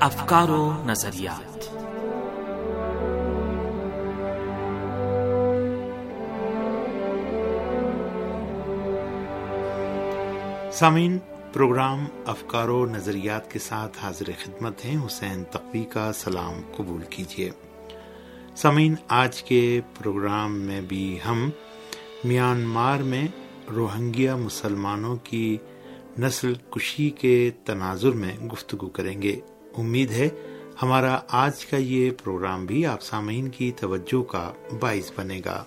افکار و نظریات۔ سامعین، پروگرام افکار و نظریات کے ساتھ حاضر خدمت ہیں حسین تقوی کا سلام قبول کیجیے۔ سامعین، آج کے پروگرام میں بھی ہم میانمار میں روہنگیا مسلمانوں کی نسل کشی کے تناظر میں گفتگو کریں گے۔ امید ہے ہمارا آج کا یہ پروگرام بھی آپ سامعین کی توجہ کا باعث بنے گا۔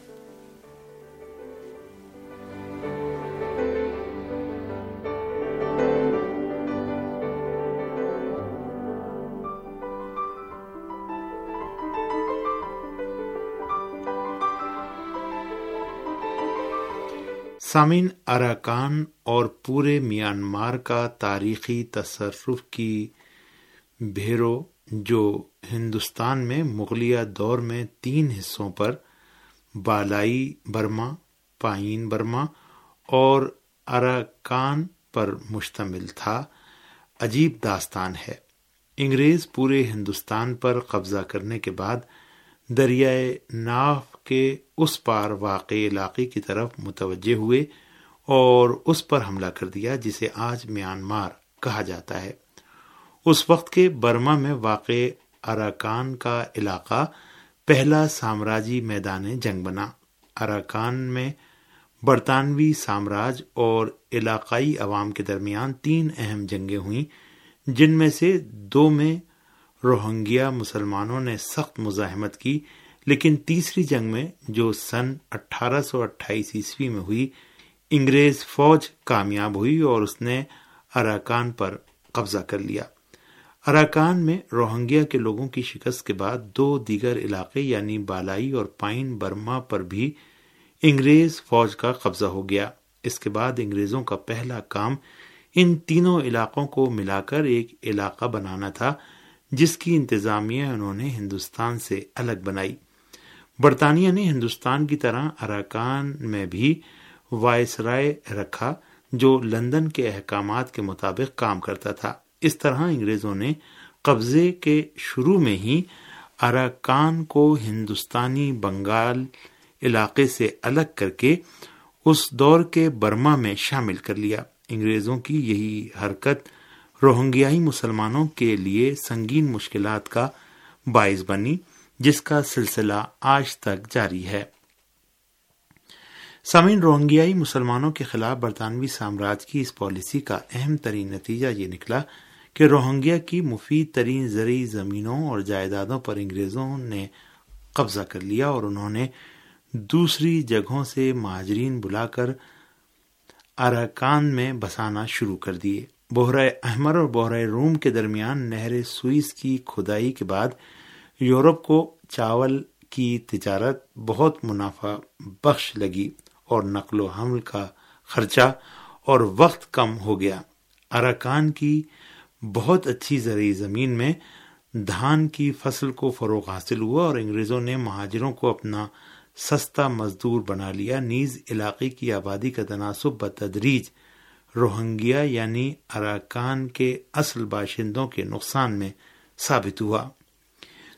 سامعین، اراکان اور پورے میانمار کا تاریخی تصرف کی بھیرو، جو ہندوستان میں مغلیہ دور میں تین حصوں پر بالائی برما، پائین برما اور اراکان پر مشتمل تھا، عجیب داستان ہے۔ انگریز پورے ہندوستان پر قبضہ کرنے کے بعد دریائے ناف کے اس پار واقع علاقے کی طرف متوجہ ہوئے اور اس پر حملہ کر دیا، جسے آج میانمار کہا جاتا ہے۔ اس وقت کے برما میں واقع اراکان کا علاقہ پہلا سامراجی میدان جنگ بنا۔ اراکان میں برطانوی سامراج اور علاقائی عوام کے درمیان تین اہم جنگیں ہوئیں، جن میں سے دو میں روہنگیا مسلمانوں نے سخت مزاحمت کی، لیکن تیسری جنگ میں جو سن اٹھارہ سو اٹھائیس عیسوی میں ہوئی، انگریز فوج کامیاب ہوئی اور اس نے اراکان پر قبضہ کر لیا۔ اراکان میں روہنگیا کے لوگوں کی شکست کے بعد دو دیگر علاقے یعنی بالائی اور پائن برما پر بھی انگریز فوج کا قبضہ ہو گیا۔ اس کے بعد انگریزوں کا پہلا کام ان تینوں علاقوں کو ملا کر ایک علاقہ بنانا تھا، جس کی انتظامیہ انہوں نے ہندوستان سے الگ بنائی۔ برطانیہ نے ہندوستان کی طرح اراکان میں بھی وائس رائے رکھا، جو لندن کے احکامات کے مطابق کام کرتا تھا۔ اس طرح انگریزوں نے قبضے کے شروع میں ہی اراکان کو ہندوستانی بنگال علاقے سے الگ کر کے اس دور کے برما میں شامل کر لیا۔ انگریزوں کی یہی حرکت روہنگیائی مسلمانوں کے لیے سنگین مشکلات کا باعث بنی، جس کا سلسلہ آج تک جاری ہے۔ سمین روہنگیائی مسلمانوں کے خلاف برطانوی سامراج کی اس پالیسی کا اہم ترین نتیجہ یہ نکلا کہ روہنگیا کی مفید ترین زرعی زمینوں اور جائیدادوں پر انگریزوں نے قبضہ کر لیا اور انہوں نے دوسری جگہوں سے مہاجرین بلا کر اراکان میں بسانا شروع کر دیے۔ بحرۂ احمر اور بحرۂ روم کے درمیان نہر سوئس کی کھدائی کے بعد یورپ کو چاول کی تجارت بہت منافع بخش لگی اور نقل و حمل کا خرچہ اور وقت کم ہو گیا۔ اراکان کی بہت اچھی زرعی زمین میں دھان کی فصل کو فروغ حاصل ہوا اور انگریزوں نے مہاجروں کو اپنا سستا مزدور بنا لیا۔ نیز علاقے کی آبادی کا تناسب بتدریج روہنگیا یعنی اراکان کے اصل باشندوں کے نقصان میں ثابت ہوا۔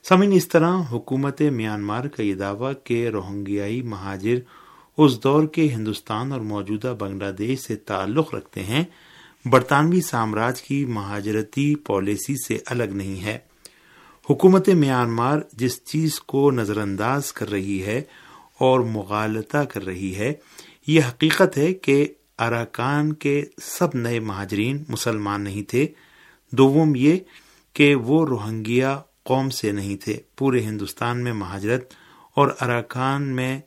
سمن اس طرح حکومت میانمار کا یہ دعویٰ کہ روہنگیائی مہاجر اس دور کے ہندوستان اور موجودہ بنگلہ دیش سے تعلق رکھتے ہیں برطانوی سامراج کی مہاجرتی پالیسی سے الگ نہیں ہے۔ حکومت میانمار جس چیز کو نظر انداز کر رہی ہے اور مغالطہ کر رہی ہے، یہ حقیقت ہے کہ اراکان کے سب نئے مہاجرین مسلمان نہیں تھے۔ دوم یہ کہ وہ روہنگیا قوم سے نہیں تھے۔ پورے ہندوستان میں مہاجرت اور اراکان میں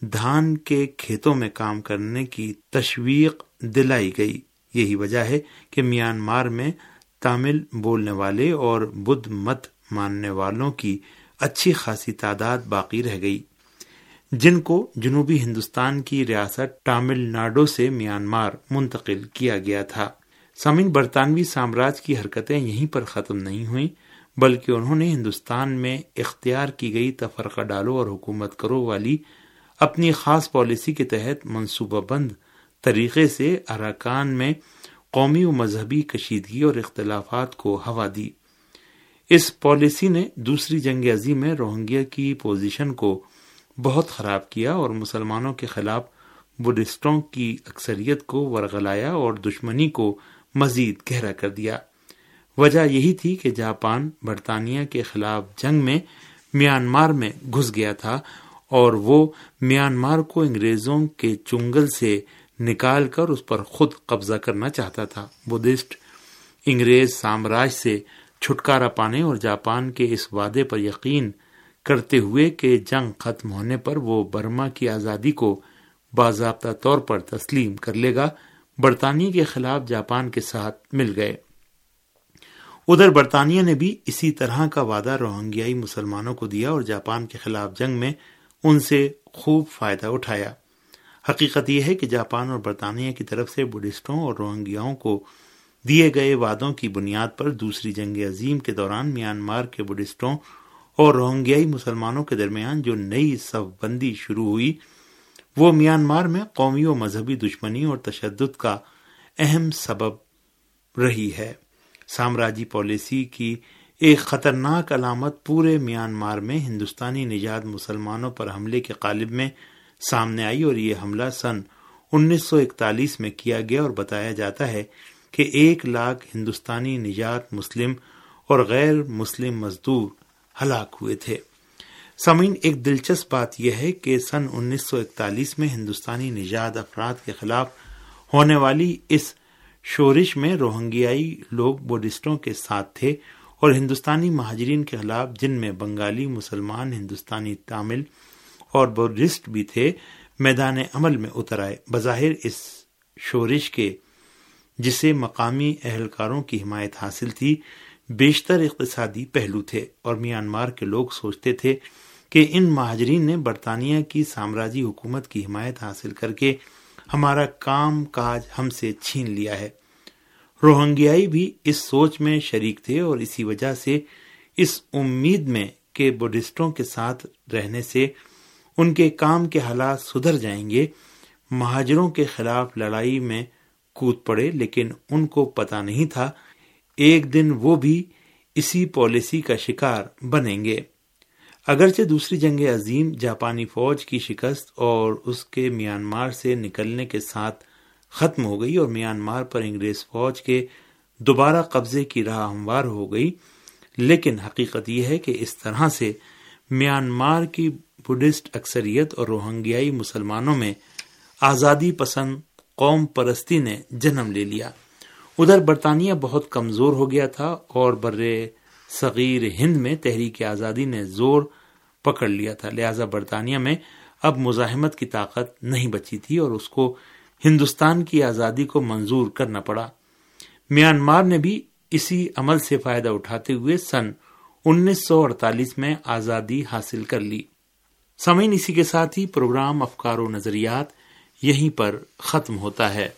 دھان کے کھیتوں میں کام کرنے کی تشویق دلائی گئی۔ یہی وجہ ہے کہ میانمار میں تامل بولنے والے اور بدھ مت ماننے والوں کی اچھی خاصی تعداد باقی رہ گئی، جن کو جنوبی ہندوستان کی ریاست تامل ناڈو سے میانمار منتقل کیا گیا تھا۔ سمن برطانوی سامراج کی حرکتیں یہیں پر ختم نہیں ہوئیں، بلکہ انہوں نے ہندوستان میں اختیار کی گئی تفرقہ ڈالو اور حکومت کرو والی اپنی خاص پالیسی کے تحت منصوبہ بند طریقے سے اراکان میں قومی و مذہبی کشیدگی اور اختلافات کو ہوا دی۔ اس پالیسی نے دوسری جنگ عظیم میں روہنگیا کی پوزیشن کو بہت خراب کیا اور مسلمانوں کے خلاف بدھسٹوں کی اکثریت کو ورغلایا اور دشمنی کو مزید گہرا کر دیا۔ وجہ یہی تھی کہ جاپان برطانیہ کے خلاف جنگ میں میانمار میں گھس گیا تھا اور وہ میانمار کو انگریزوں کے چنگل سے نکال کر اس پر خود قبضہ کرنا چاہتا تھا۔ بدھسٹ، انگریز سامراج سے چھٹکارا پانے اور جاپان کے اس وعدے پر یقین کرتے ہوئے کہ جنگ ختم ہونے پر وہ برما کی آزادی کو باضابطہ طور پر تسلیم کر لے گا۔ برطانیہ کے خلاف جاپان کے ساتھ مل گئے۔ ادھر برطانیہ نے بھی اسی طرح کا وعدہ روہنگیائی مسلمانوں کو دیا اور جاپان کے خلاف جنگ میں ان سے خوب فائدہ اٹھایا۔ حقیقت یہ ہے کہ جاپان اور برطانیہ کی طرف سے بدھسٹوں اور روہنگیاؤں کو دیے گئے وعدوں کی بنیاد پر دوسری جنگ عظیم کے دوران میانمار کے بدھسٹوں اور روہنگیائی مسلمانوں کے درمیان جو نئی صف بندی شروع ہوئی، وہ میانمار میں قومی و مذہبی دشمنی اور تشدد کا اہم سبب رہی ہے۔ سامراجی پالیسی کی ایک خطرناک علامت پورے میانمار میں ہندوستانی نجات مسلمانوں پر حملے کے قالب میں سامنے آئی اور یہ حملہ سن انیس سو اکتالیس میں کیا گیا اور بتایا جاتا ہے کہ ایک لاکھ ہندوستانی نجات مسلم اور غیر مسلم مزدور ہلاک ہوئے تھے۔ سمین ایک دلچسپ بات یہ ہے کہ سن انیس سو اکتالیس میں ہندوستانی نجات افراد کے خلاف ہونے والی اس شورش میں روہنگیائی لوگ بودھسٹوں کے ساتھ تھے اور ہندوستانی مہاجرین کے خلاف جن میں بنگالی مسلمان، ہندوستانی تامل اور بودھسٹ بھی تھے، میدان عمل میں اتر آئے۔ بظاہر اس شورش کے، جسے مقامی اہلکاروں کی حمایت حاصل تھی، بیشتر اقتصادی پہلو تھے۔ اور میانمار کے لوگ سوچتے تھے کہ ان مہاجرین نے برطانیہ کی سامراجی حکومت کی حمایت حاصل کر کے ہمارا کام کاج ہم سے چھین لیا ہے۔ روہنگیائی بھی اس سوچ میں شریک تھے اور اسی وجہ سے اس امید میں کہ بدھسٹوں کے ساتھ رہنے سے ان کے کام کے حالات سدھر جائیں گے۔ مہاجروں کے خلاف لڑائی میں کود پڑے، لیکن ان کو پتا نہیں تھا۔ ایک دن وہ بھی اسی پالیسی کا شکار بنیں گے۔ اگرچہ دوسری جنگ عظیم جاپانی فوج کی شکست اور اس کے میانمار سے نکلنے کے ساتھ ختم ہو گئی اور میانمار پر انگریز فوج کے دوبارہ قبضے کی راہ ہموار ہو گئی، لیکن حقیقت یہ ہے کہ اس طرح سے میانمار کی بدھسٹ اکثریت اور روہنگیائی مسلمانوں میں آزادی پسند قوم پرستی نے جنم لے لیا۔ ادھر برطانیہ بہت کمزور ہو گیا تھا اور بر صغیر ہند میں تحریک آزادی نے زور پکڑ لیا تھا۔ لہذا برطانیہ میں اب مزاحمت کی طاقت نہیں بچی تھی اور اس کو ہندوستان کی آزادی کو منظور کرنا پڑا۔ میانمار نے بھی اسی عمل سے فائدہ اٹھاتے ہوئے سن انیس سو اڑتالیس میں آزادی حاصل کر لی۔ سمعین اسی کے ساتھ ہی پروگرام افکار و نظریات یہیں پر ختم ہوتا ہے۔